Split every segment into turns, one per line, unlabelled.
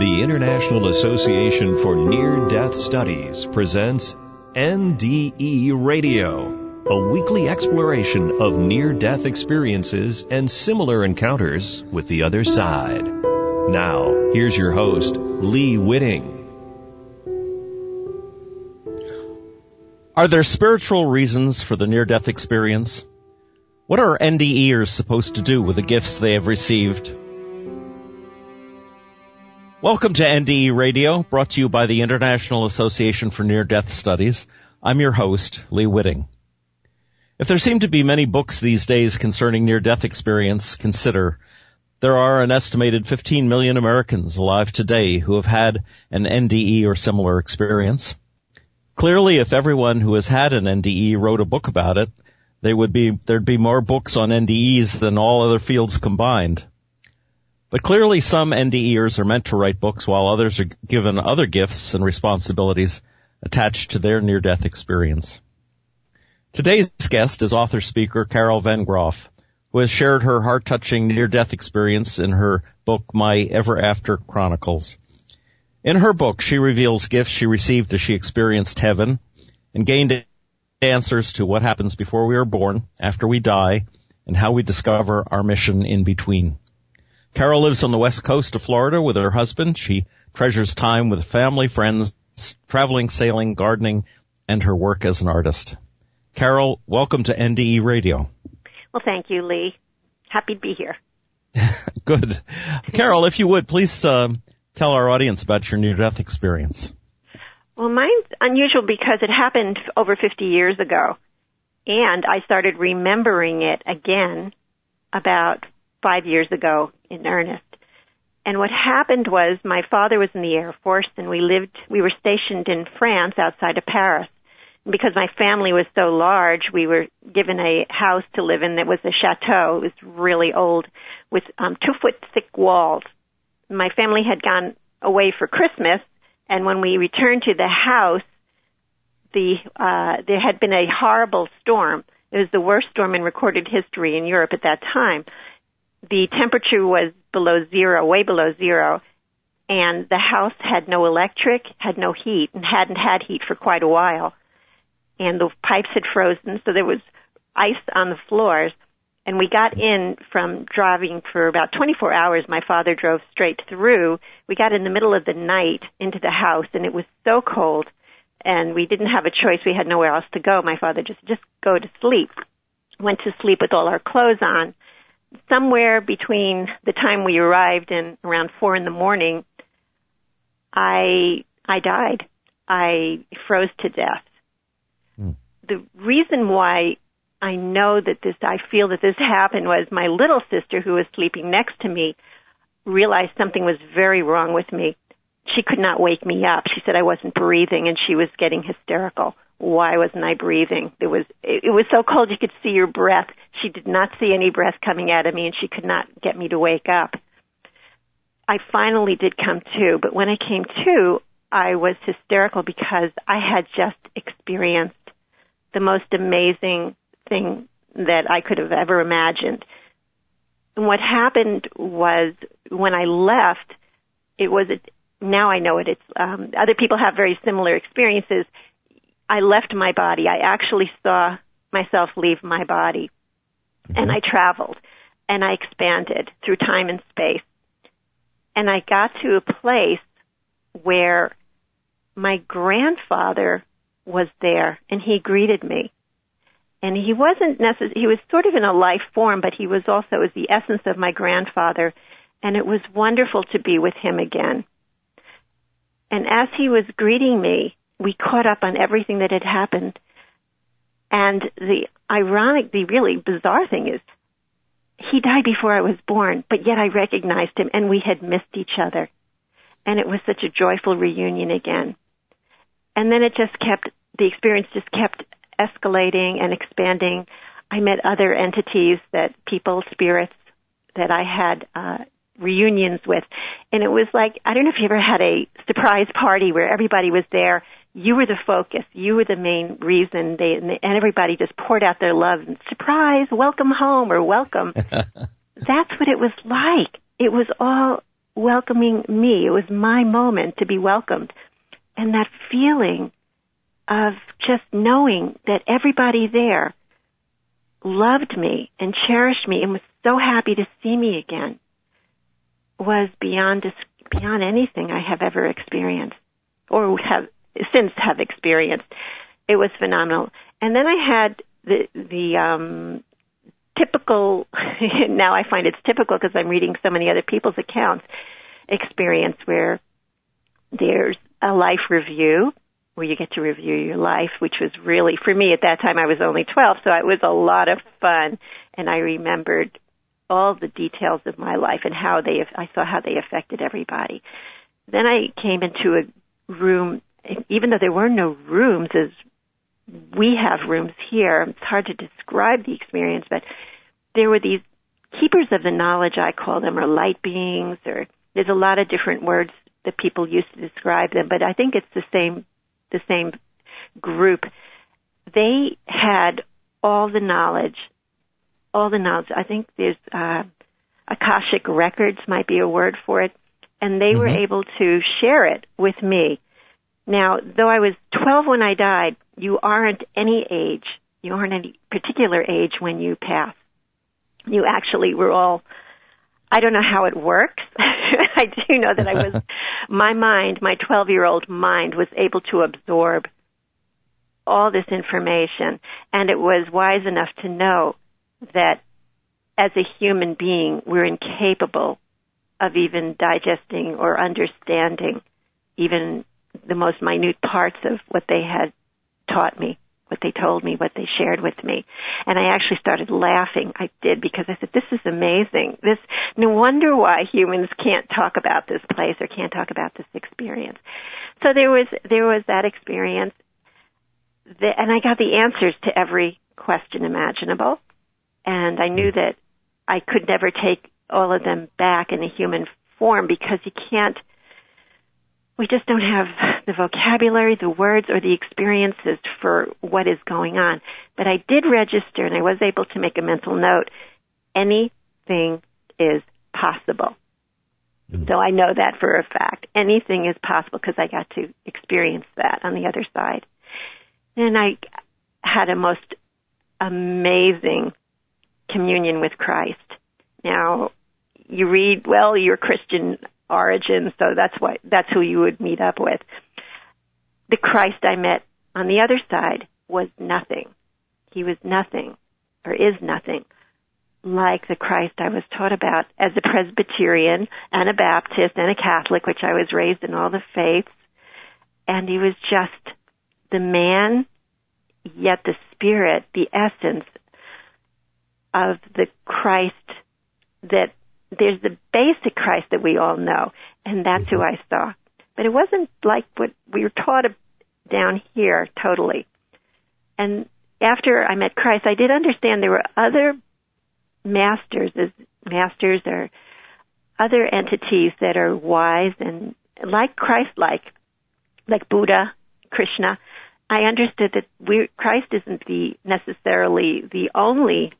The International Association for Near Death Studies presents NDE Radio, a weekly exploration of near death experiences and similar encounters with the other side. Now, here's your host, Lee Witting.
Are there spiritual reasons for the near death experience? What are NDEers supposed to do with the gifts they have received? Welcome to NDE Radio, brought to you by the International Association for Near Death Studies. I'm your host, Lee Witting. If there seem to be many books these days concerning near death experience, consider there are an estimated 15 million Americans alive today who have had an NDE or similar experience. Clearly, if everyone who has had an NDE wrote a book about it, they would be, there'd be more books on NDEs than all other fields combined. But clearly some NDEers are meant to write books while others are given other gifts and responsibilities attached to their near-death experience. Today's guest is author speaker Carol Vengroff, who has shared her heart-touching near-death experience in her book My Ever After Chronicles. In her book, she reveals gifts she received as she experienced heaven and gained answers to what happens before we are born, after we die, and how we discover our mission in between. Carol lives on the west coast of Florida with her husband. She treasures time with family, friends, traveling, sailing, gardening, and her work as an artist. Carol, welcome to NDE Radio.
Well, thank you, Lee. Happy to be here.
Good. Carol, if you would, please uh, tell our audience about your near-death experience.
Well, mine's unusual because it happened over 50 years ago. And I started remembering it again about five years ago in earnest. And what happened was my father was in the Air Force and we lived, we were stationed in France outside of Paris. And because my family was so large, we were given a house to live in that was a chateau. It was really old with um, two foot thick walls. My family had gone away for Christmas and when we returned to the house, the, uh, there had been a horrible storm. It was the worst storm in recorded history in Europe at that time the temperature was below zero, way below zero, and the house had no electric, had no heat, and hadn't had heat for quite a while. And the pipes had frozen, so there was ice on the floors. And we got in from driving for about 24 hours. My father drove straight through. We got in the middle of the night into the house, and it was so cold, and we didn't have a choice. We had nowhere else to go. My father just just go to sleep. Went to sleep with all our clothes on somewhere between the time we arrived and around four in the morning, I I died. I froze to death. Mm. The reason why I know that this, I feel that this happened was my little sister who was sleeping next to me realized something was very wrong with me. She could not wake me up. She said I wasn't breathing and she was getting hysterical why wasn't I breathing? It was it, was so cold you could see your breath. She did not see any breath coming out of me and she could not get me to wake up. I finally did come to, but when I came to, I was hysterical because I had just experienced the most amazing thing that I could have ever imagined. And what happened was when I left, it was now I know it. It's um, other people have very similar experiences I left my body. I actually saw myself leave my body. And mm-hmm. I traveled and I expanded through time and space. And I got to a place where my grandfather was there and he greeted me. And he wasn't necessarily, he was sort of in a life form, but he was also was the essence of my grandfather. And it was wonderful to be with him again. And as he was greeting me, we caught up on everything that had happened. And the ironic, the really bizarre thing is, he died before I was born, but yet I recognized him and we had missed each other. And it was such a joyful reunion again. And then it just kept, the experience just kept escalating and expanding. I met other entities that people, spirits that I had uh, reunions with. And it was like, I don't know if you ever had a surprise party where everybody was there you were the focus. You were the main reason. They and everybody just poured out their love and surprise, welcome home or welcome. That's what it was like. It was all welcoming me. It was my moment to be welcomed. And that feeling of just knowing that everybody there loved me and cherished me and was so happy to see me again was beyond beyond anything I have ever experienced or have since have experienced. It was phenomenal. And then I had the the um typical now I find it's typical because I'm reading so many other people's accounts experience where there's a life review where you get to review your life, which was really, for me at that time, I was only 12, so it was a lot of fun. And I remembered all the details of my life and how they, I saw how they affected everybody. Then I came into a room, even though there were no rooms as we have rooms here, it's hard to describe the experience, but there were these keepers of the knowledge, I call them, or light beings, or there's a lot of different words that people use to describe them, but I think it's the same the same group, they had all the knowledge, all the knowledge. I think there's uh, Akashic records might be a word for it, and they mm-hmm. were able to share it with me. Now, though I was 12 when I died, you aren't any age. You aren't any particular age when you pass. You actually were all I don't know how it works. I do know that I was, my mind, my 12 year old mind was able to absorb all this information and it was wise enough to know that as a human being, we're incapable of even digesting or understanding even the most minute parts of what they had taught me what they told me, what they shared with me. And I actually started laughing. I did because I said, this is amazing. This, no wonder why humans can't talk about this place or can't talk about this experience. So there was, there was that experience that, and I got the answers to every question imaginable. And I knew mm. that I could never take all of them back in a human form because you can't we just don't have the vocabulary, the words, or the experiences for what is going on. But I did register and I was able to make a mental note. Anything is possible. Mm-hmm. So I know that for a fact. Anything is possible because I got to experience that on the other side. And I had a most amazing communion with Christ. Now, you read, well, you're Christian origin, so that's what that's who you would meet up with. The Christ I met on the other side was nothing. He was nothing, or is nothing, like the Christ I was taught about as a Presbyterian and a Baptist and a Catholic, which I was raised in all the faiths. And he was just the man, yet the spirit, the essence of the Christ that there's the basic Christ that we all know, and that's who mm-hmm. I saw. But it wasn't like what we were taught down here totally. And after I met Christ, I did understand there were other masters, as masters or other entities that are wise and like Christ like, like Buddha, Krishna. I understood that we, Christ isn't the necessarily the only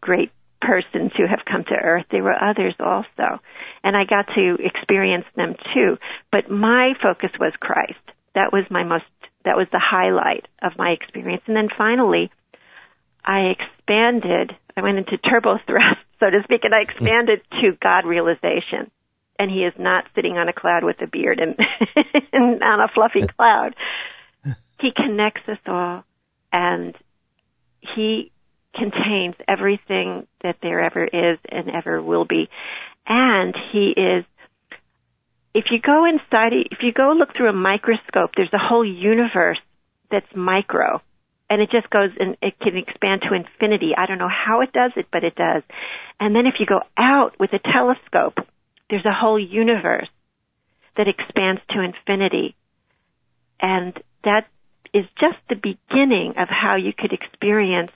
great person to have come to earth. There were others also. And I got to experience them too. But my focus was Christ. That was my most, that was the highlight of my experience. And then finally, I expanded, I went into turbo thrust, so to speak, and I expanded to God realization. And he is not sitting on a cloud with a beard and, and on a fluffy cloud. He connects us all and he contains everything that there ever is and ever will be. And he is, if you go inside, if you go look through a microscope, there's a whole universe that's micro. And it just goes and it can expand to infinity. I don't know how it does it, but it does. And then if you go out with a telescope, there's a whole universe that expands to infinity. And that is just the beginning of how you could experience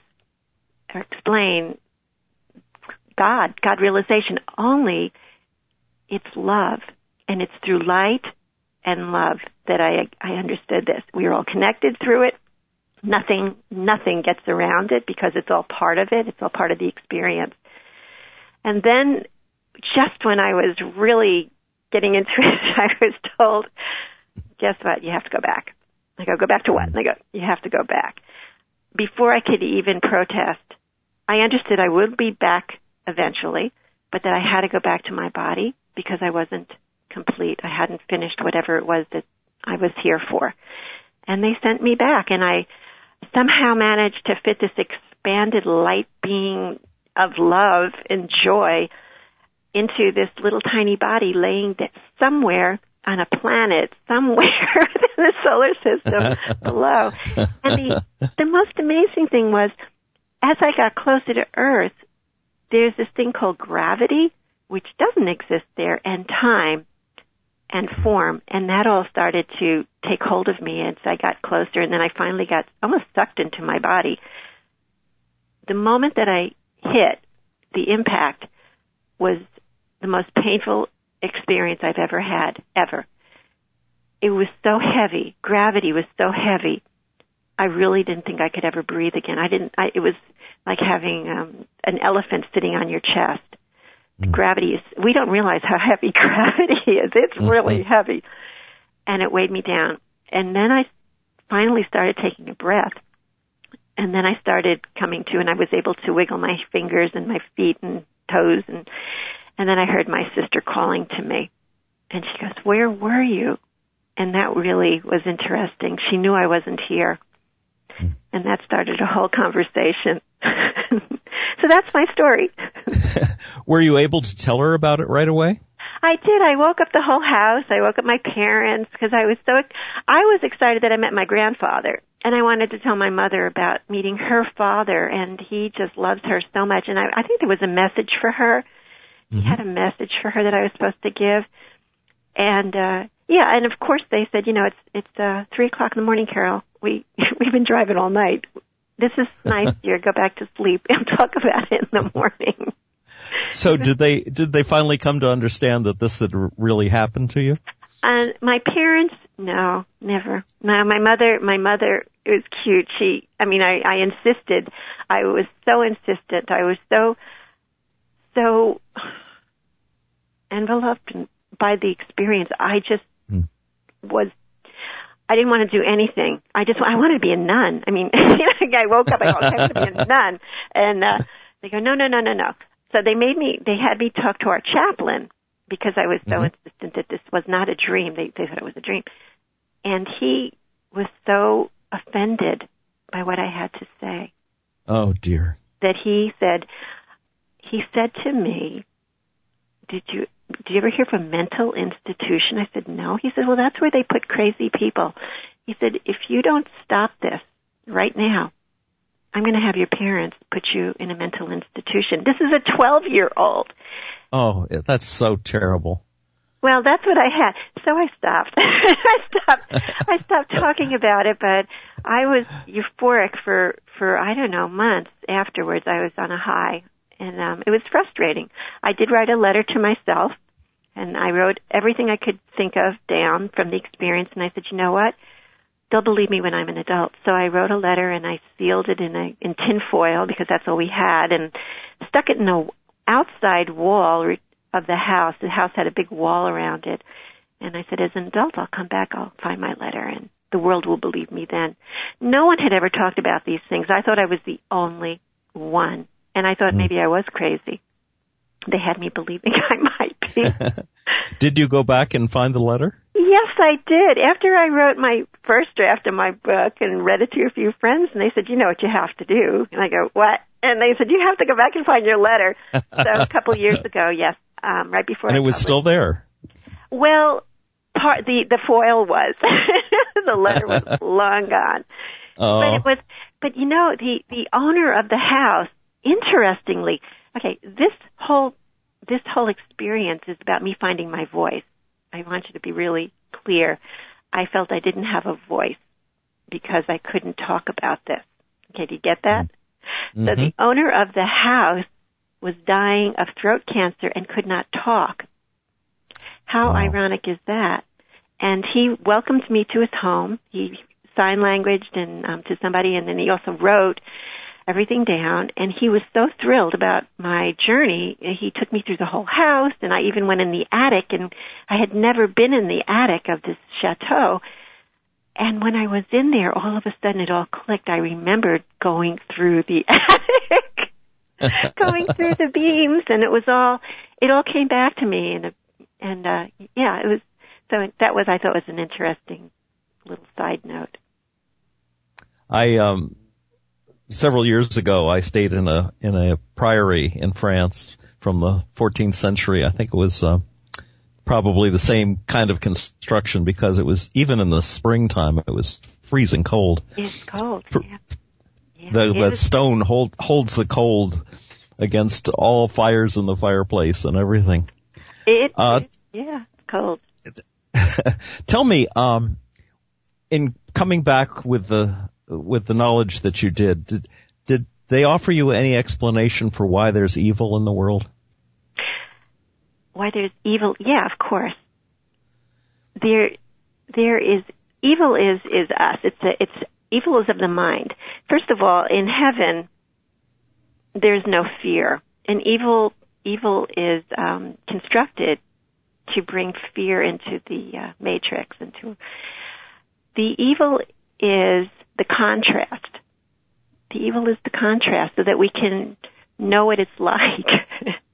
explain God, God realization, only it's love. And it's through light and love that I, I understood this. We are all connected through it. Nothing, nothing gets around it because it's all part of it. It's all part of the experience. And then just when I was really getting into it, I was told, guess what? You have to go back. I go, go back to what? And they go, you have to go back. Before I could even protest, I understood I would be back eventually, but that I had to go back to my body because I wasn't complete. I hadn't finished whatever it was that I was here for. And they sent me back and I somehow managed to fit this expanded light being of love and joy into this little tiny body laying somewhere on a planet somewhere in the solar system below. And the the most amazing thing was as I got closer to Earth, there's this thing called gravity, which doesn't exist there, and time and form, and that all started to take hold of me as I got closer, and then I finally got almost sucked into my body. The moment that I hit, the impact was the most painful experience I've ever had, ever. It was so heavy. Gravity was so heavy. I really didn't think I could ever breathe again. I didn't, I, it was like having um, an elephant sitting on your chest. Mm. Gravity is, we don't realize how heavy gravity is. It's mm-hmm. really heavy. And it weighed me down. And then I finally started taking a breath. And then I started coming to and I was able to wiggle my fingers and my feet and toes and and then I heard my sister calling to me. And she goes, Where were you? And that really was interesting. She knew I wasn't here. Hmm. And that started a whole conversation. so that's my story.
were you able to tell her about it right away?
I did. I woke up the whole house. I woke up my parents because I was so, I was excited that I met my grandfather. And I wanted to tell my mother about meeting her father and he just loves her so much. And I, I think there was a message for her mm-hmm. had a message for her that I was supposed to give. And uh yeah, and of course they said, you know, it's it's uh three o'clock in the morning, Carol. We we've been driving all night. This is nice, dear. Go back to sleep and talk about it in the morning.
So did they did they finally come to understand that this had really happened to you?
And uh, my parents, no, never. No, my mother, my mother it was cute. She, I mean, I, I insisted. I was so insistent. I was so so enveloped by the experience. I just. Was. I didn't want to do anything. I just I wanted to be a nun. I mean, I woke up. I go, I want to be a nun, and uh, they go, no, no, no, no, no. So they made me. They had me talk to our chaplain because I was so mm-hmm. insistent that this was not a dream. They they thought it was a dream, and he was so offended by what I had to say.
Oh dear.
That he said, he said to me, "Did you did you ever hear of a mental institution?" I said, "No." He said, "Well, that's where they put crazy people." He said, "If you don't stop this right now, I'm going to have your parents put you in a mental institution." This is a 12-year-old.
Oh, that's so terrible.
Well, that's what I had. So I stopped. I stopped. I stopped talking about it, but I was euphoric for for I don't know months afterwards. I was on a high and um, it was frustrating. I did write a letter to myself, and I wrote everything I could think of down from the experience, and I said, you know what? They'll believe me when I'm an adult. So I wrote a letter and I sealed it in a in tin foil because that's all we had, and stuck it in the outside wall of the house. The house had a big wall around it, and I said, as an adult, I'll come back. I'll find my letter and the world will believe me then. No one had ever talked about these things. I thought I was the only one and I thought mm. maybe I was crazy. They had me believing I might be.
did you go back and find the letter?
Yes, I did. After I wrote my first draft of my book and read it to a few friends, and they said, "You know what you have to do." And I go, "What?" And they said, "You have to go back and find your letter." so a couple of years ago, yes, um, right before.
And I it was published. still there.
Well, part the the foil was. the letter was long gone.
Oh.
But it was. But you know, the the owner of the house interestingly, okay, this whole this whole experience is about me finding my voice. I want you to be really clear. I felt I didn't have a voice because I couldn't talk about this. Okay, do you get that? Mm-hmm. So the owner of the house was dying of throat cancer and could not talk. How wow. ironic is that? And he welcomed me to his home. He sign languaged and um, to somebody, and then he also wrote everything down and he was so thrilled about my journey. He took me through the whole house and I even went in the attic and I had never been in the attic of this chateau. And when I was in there all of a sudden it all clicked. I remembered going through the attic going through the beams and it was all it all came back to me and and uh yeah it was so that was I thought was an interesting little side note.
I um several years ago, I stayed in a in a priory in France from the 14th century. I think it was uh, probably the same kind of construction because it was even in the springtime it was freezing cold.
It's cold. Yeah.
Yeah, the the stone hold, holds the cold against all fires in the fireplace and everything.
It, uh, it yeah, cold.
tell me, um, in coming back with the with the knowledge that you did, did, did they offer you any explanation for why there's evil in the world?
Why there's evil? Yeah, of course. There, there is evil is is us. It's a, it's evil is of the mind. First of all, in heaven, there's no fear, and evil evil is um, constructed to bring fear into the uh, matrix. Into the evil is the contrast. The evil is the contrast so that we can know what it's like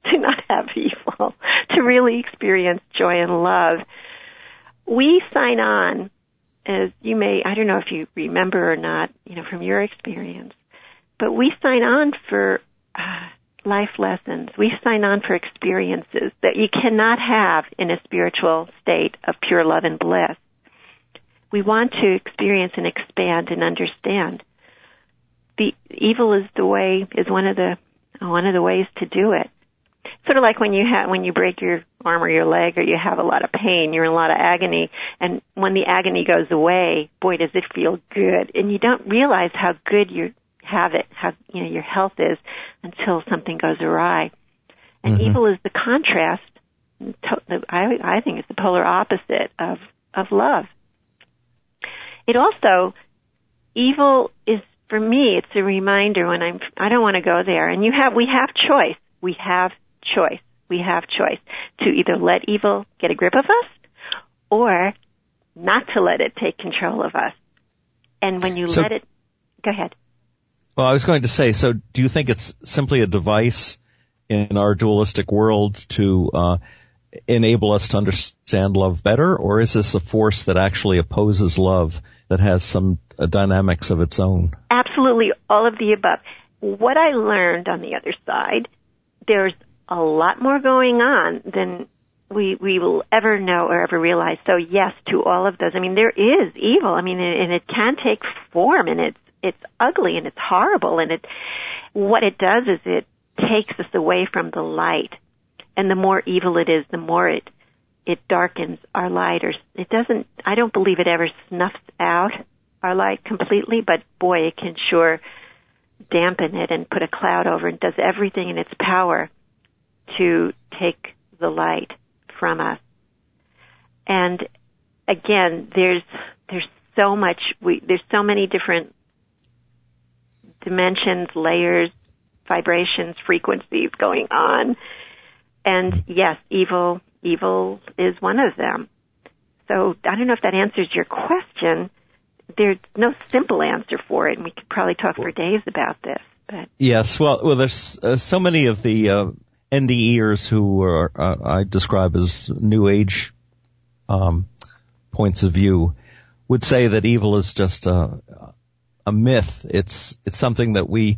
to not have evil, to really experience joy and love. We sign on, as you may, I don't know if you remember or not, you know, from your experience, but we sign on for uh, life lessons. We sign on for experiences that you cannot have in a spiritual state of pure love and bliss we want to experience and expand and understand. The evil is the way is one of the one of the ways to do it. Sort of like when you have when you break your arm or your leg or you have a lot of pain, you're in a lot of agony, and when the agony goes away, boy, does it feel good. And you don't realize how good you have it, how you know your health is, until something goes awry. And mm-hmm. evil is the contrast. I I think it's the polar opposite of of love. It also, evil is, for me, it's a reminder when I'm, I don't want to go there. And you have, we have choice. We have choice. We have choice to either let evil get a grip of us or not to let it take control of us. And when you so, let it, go ahead.
Well, I was going to say, so do you think it's simply a device in our dualistic world to uh, enable us to understand love better, or is this a force that actually opposes love that has some uh, dynamics of its own?
Absolutely, all of the above. What I learned on the other side, there's a lot more going on than we we will ever know or ever realize. So yes, to all of those. I mean, there is evil. I mean, and it can take form, and it's it's ugly and it's horrible, and it what it does is it takes us away from the light, and the more evil it is, the more it it darkens our light or it doesn't I don't believe it ever snuffs out our light completely, but boy, it can sure dampen it and put a cloud over and does everything in its power to take the light from us. And again, there's there's so much we there's so many different dimensions, layers, vibrations, frequencies going on. And yes, evil evil is one of them. So I don't know if that answers your question. There's no simple answer for it, and we could probably talk for days about this. But
yes, well, well, there's uh, so many of the uh, NDEers who are uh, I describe as New Age um, points of view would say that evil is just a a myth. It's it's something that we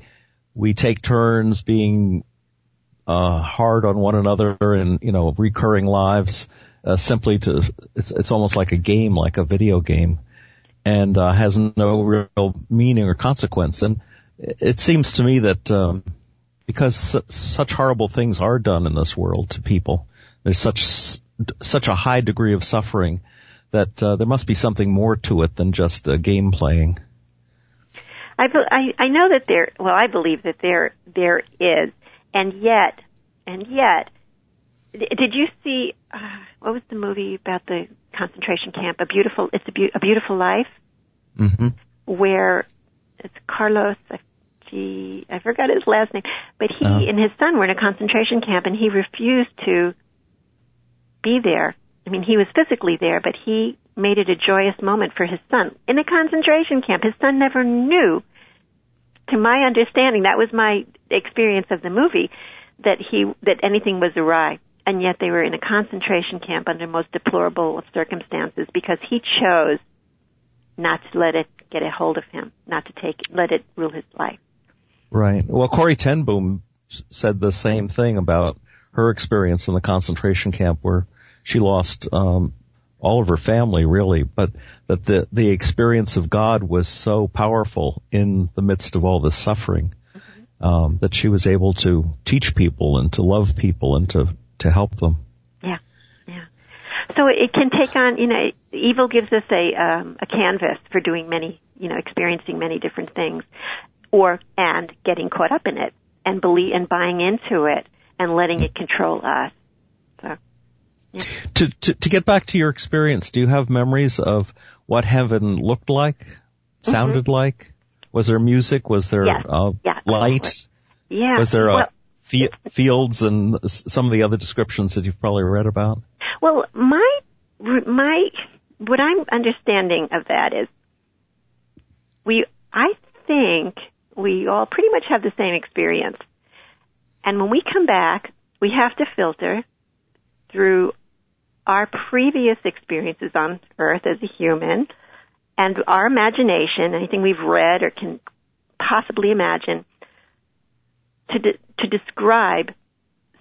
we take turns being uh, hard on one another and you know recurring lives uh, simply to it's it's almost like a game, like a video game, and uh, has no real meaning or consequence. And it seems to me that um, because su- such horrible things are done in this world to people, there's such such a high degree of suffering that uh, there must be something more to it than just uh, game playing.
I, I I know that there. Well, I believe that there there is, and yet, and yet, did you see uh, what was the movie about the concentration camp? A beautiful, it's a, be- a beautiful life,
mm-hmm.
where it's Carlos. I G, I forgot his last name, but he
Oh.
and his son were in a concentration camp and he refused to be there. I mean, he was physically there, but he made it a joyous moment for his son in a concentration camp. His son never knew, to my understanding, that was my experience of the movie, that he, that anything was awry. And yet they were in a concentration camp under most deplorable of circumstances because he chose not to let it get a hold of him, not to take, let it rule his life.
Right. Well, Corrie Ten Boom said the same thing about her experience in the concentration camp where she lost um, all of her family, really, but that the the experience of God was so powerful in the midst of all this suffering um, that she was able to teach people and to love people and to to help them.
Yeah, yeah. So it can take on, you know, evil gives us a um, a canvas for doing many, you know, experiencing many different things, or and getting caught up in it and believe and buying into it and letting it control us. So
To, to to get back to your experience, do you have memories of what heaven looked like, sounded like? Was there music? Was there
Yes.
uh,
Yeah,
light?
yeah.
Was there uh,
well,
fe- fields and some of the other descriptions that you've probably read about?
Well, my my what I'm understanding of that is we I think we all pretty much have the same experience. And when we come back, we have to filter through our previous experiences on earth as a human and our imagination, anything we've read or can possibly imagine to de- to describe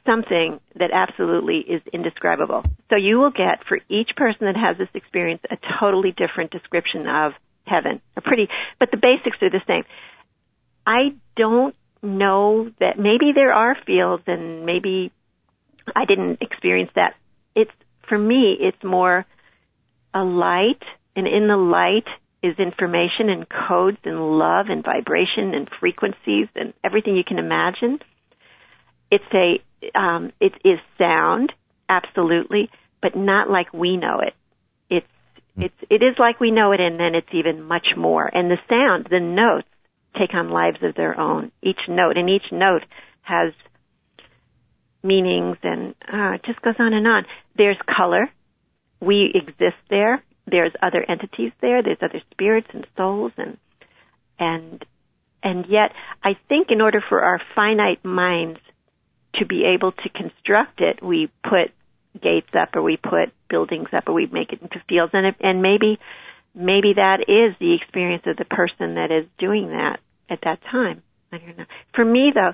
something that absolutely is indescribable. So you will get for each person that has this experience a totally different description of heaven. A pretty, but the basics are the same. I don't know that maybe there are fields and maybe I didn't experience that. It's for me it's more a light and in the light is information and codes and love and vibration and frequencies and everything you can imagine. It's a um, it is sound, absolutely, but not like we know it. It's it's it is like we know it, and then it's even much more. And the sound, the notes, take on lives of their own. Each note, and each note has meanings, and uh, it just goes on and on. There's color. We exist there. There's other entities there. There's other spirits and souls, and and and yet, I think in order for our finite minds to be able to construct it, we put gates up or we put buildings up or we make it into fields and if, and maybe maybe that is the experience of the person that is doing that at that time. I don't know. For me though,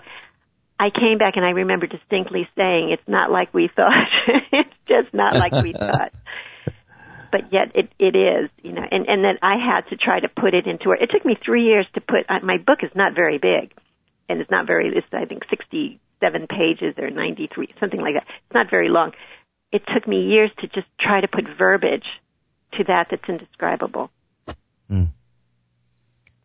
I came back and I remember distinctly saying it's not like we thought. it's just not like we thought. But yet it it is, you know, and and then I had to try to put it into it. It took me 3 years to put uh, my book is not very big and it's not very it's I think 67 pages or 93 something like that. It's not very long it took me years to just try to put verbiage to that that's indescribable.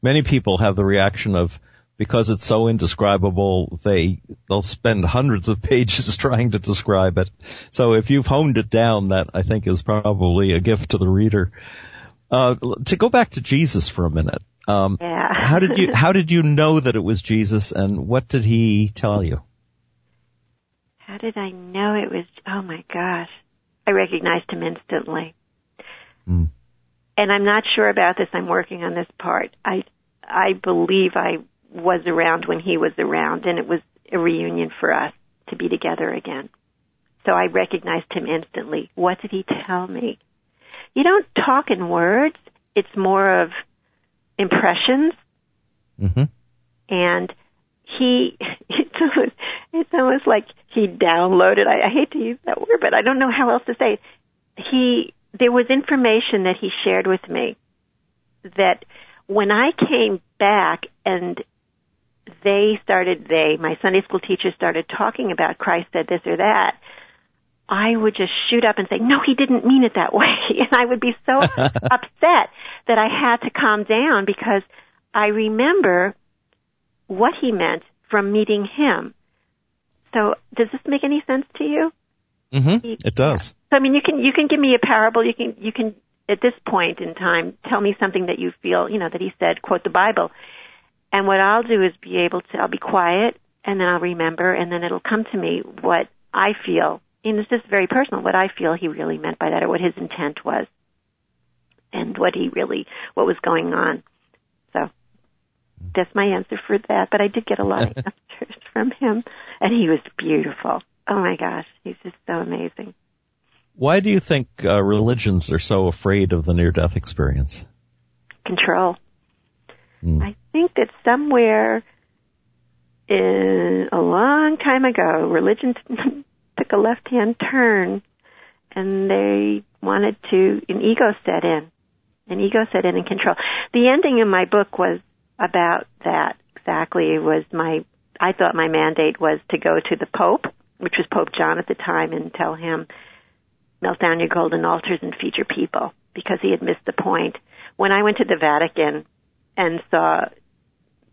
Many people have the reaction of because it's so indescribable, they they'll spend hundreds of pages trying to describe it. So if you've honed it down, that I think is probably a gift to the reader. Uh, to go back to Jesus for a minute, um,
Yeah.
how did you how did you know that it was Jesus, and what did he tell you?
How did I know it was? Oh my gosh. I recognized him instantly.
Mm.
And I'm not sure about this. I'm working on this part. I, I believe I was around when he was around and it was a reunion for us to be together again. So I recognized him instantly. What did he tell me? You don't talk in words. It's more of impressions
hmm
and he it's almost, it's almost like he downloaded I, I hate to use that word but I don't know how else to say it. he there was information that he shared with me that when I came back and they started they my Sunday school teachers started talking about Christ said this or that I would just shoot up and say, no, he didn't mean it that way. And I would be so upset that I had to calm down because I remember what he meant from meeting him. So does this make any sense to you?
Mm-hmm.
He-
It does.
So I mean, you can you can give me a parable. You can you can at this point in time tell me something that you feel you know that he said quote the Bible, And what I'll do is be able to, I'll be quiet and then I'll remember and then it'll come to me what I feel. And it's just very personal, what I feel he really meant by that or what his intent was and what he really, what was going on. So that's my answer for that. But I did get a lot of answers from him and he was beautiful. Oh my gosh, he's just so amazing.
Why do you think uh, religions are so afraid of the near-death experience?
Control. Mm. I think that somewhere in a long time ago, religion took a left-hand turn, and they wanted to an ego set in, an ego set in and control. The ending in my book was about that exactly. It was my I thought my mandate was to go to the Pope, which was Pope John at the time, and tell him melt down your golden altars and feed your people because he had missed the point. When I went to the Vatican and saw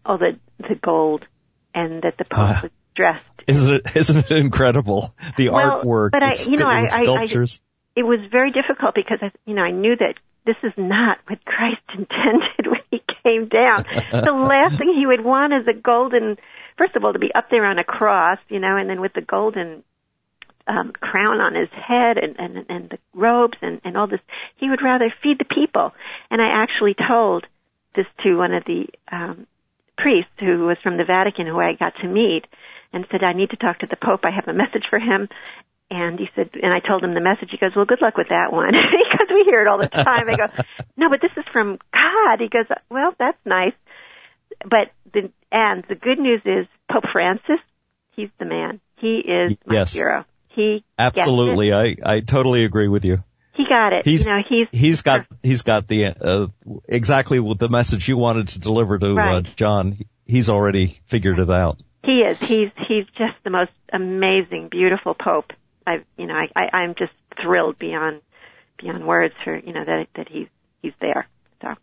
all the the gold and that the Pope uh, was dressed.
Isn't it, isn't it incredible? The
well,
artwork,
but I, you know, I,
sculptures.
I, I, it was very difficult because I, you know, I knew that this is not what Christ intended when he came down. the last thing he would want is a golden, first of all, to be up there on a cross, you know, and then with the golden um, crown on his head and, and, and the robes and, and all this. He would rather feed the people. And I actually told this to one of the um, priests who was from the Vatican who I got to meet and said, I need to talk to the Pope. I have a message for him. And he said, and I told him the message. He goes, well, good luck with that one. because we hear it all the time. I go, no, but this is from God. He goes, well, that's nice. But the, and the good news is Pope Francis, he's the man. He is my
yes.
hero. He
absolutely. I I totally agree with you.
He got it.
He's,
you know, he's
he's got he's got the uh, exactly the message you wanted to deliver to uh,
right.
uh, John. He's already figured it out.
He is. He's he's just the most amazing, beautiful pope. I you know I, I I'm just thrilled beyond beyond words for you know that that he's he's there. So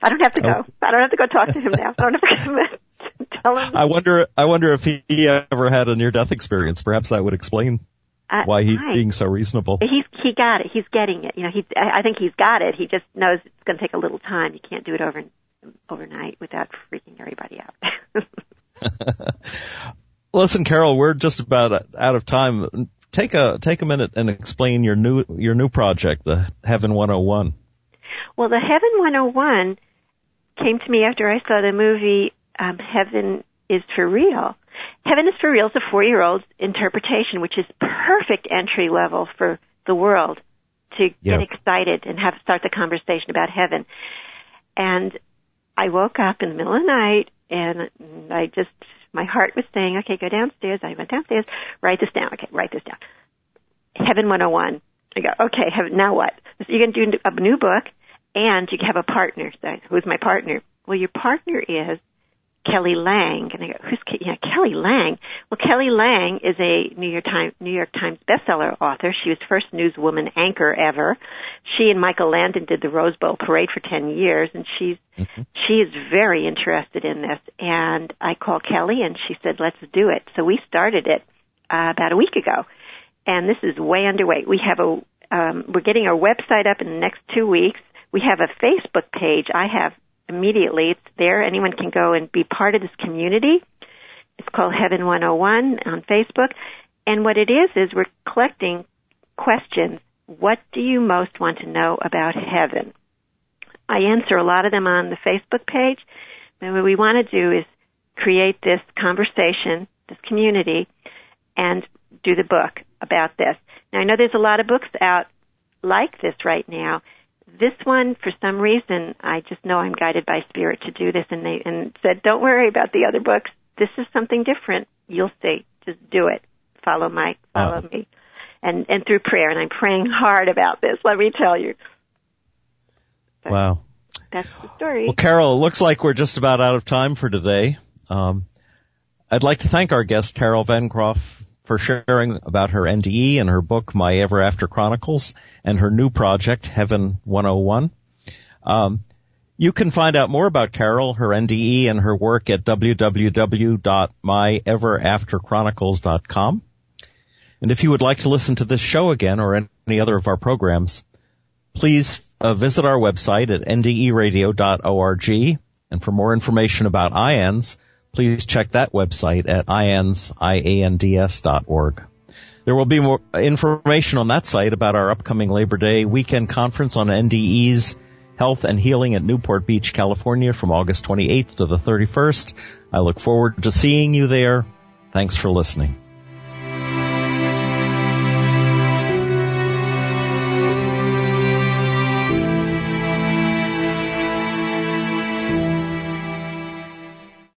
I don't have to go. Oh. I don't have to go talk to him now. I don't have to tell him.
I wonder. I wonder if he ever had a near death experience. Perhaps that would explain uh, why he's
right.
being so reasonable.
He's he got it. He's getting it. You know, he I think he's got it. He just knows it's going to take a little time. You can't do it over overnight without freaking everybody
out. Listen, Carol, we're just about out of time. Take a take a minute and explain your new your new project, the Heaven 101.
Well, the Heaven 101 came to me after I saw the movie um, Heaven is for Real Heaven is for Real is a four year old interpretation, which is perfect entry level for the world to
yes.
get excited and have start the conversation about heaven. And I woke up in the middle of the night and I just my heart was saying, Okay, go downstairs. I went downstairs, write this down. Okay, write this down. Heaven 101. I go, okay, heaven, now what? So you're going to do a new book and you have a partner. So who's my partner? Well, your partner is Kelly Lange. And I go, who's yeah, Kelly Lange? Well, Kelly Lange is a New York Times New York Times bestseller author. She was first newswoman anchor ever. She and Michael Landon did the Rose Bowl parade for 10 years and she's mm-hmm. she is very interested in this. And I called Kelly and she said, "Let's do it." So we started it uh, about a week ago. And this is way underway. We have a um, we're getting our website up in the next 2 weeks. We have a Facebook page. I have immediately. It's there. Anyone can go and be part of this community. It's called Heaven 101 on Facebook. And what it is, is we're collecting questions. What do you most want to know about heaven? I answer a lot of them on the Facebook page. And what we want to do is create this conversation, this community, and do the book about this. Now I know there's a lot of books out like this right now, this one, for some reason, I just know I'm guided by spirit to do this, and they and said, "Don't worry about the other books. This is something different. You'll see. Just do it. Follow my, follow oh. me." And and through prayer, and I'm praying hard about this. Let me tell you.
But wow.
That's the story.
Well, Carol, it looks like we're just about out of time for today. Um, I'd like to thank our guest, Carol Vengroff, for sharing about her NDE and her book, My Ever After Chronicles, and her new project, Heaven 101. Um, you can find out more about Carol, her NDE, and her work at www.myeverafterchronicles.com. And if you would like to listen to this show again or any other of our programs, please uh, visit our website at nderadio.org And for more information about IANDS, please check that website at iands, I-A-N-D-S.org. There will be more information on that site about our upcoming Labor Day weekend conference on NDE's Health and Healing at Newport Beach, California from August 28th to the 31st. I look forward to seeing you there. Thanks for listening.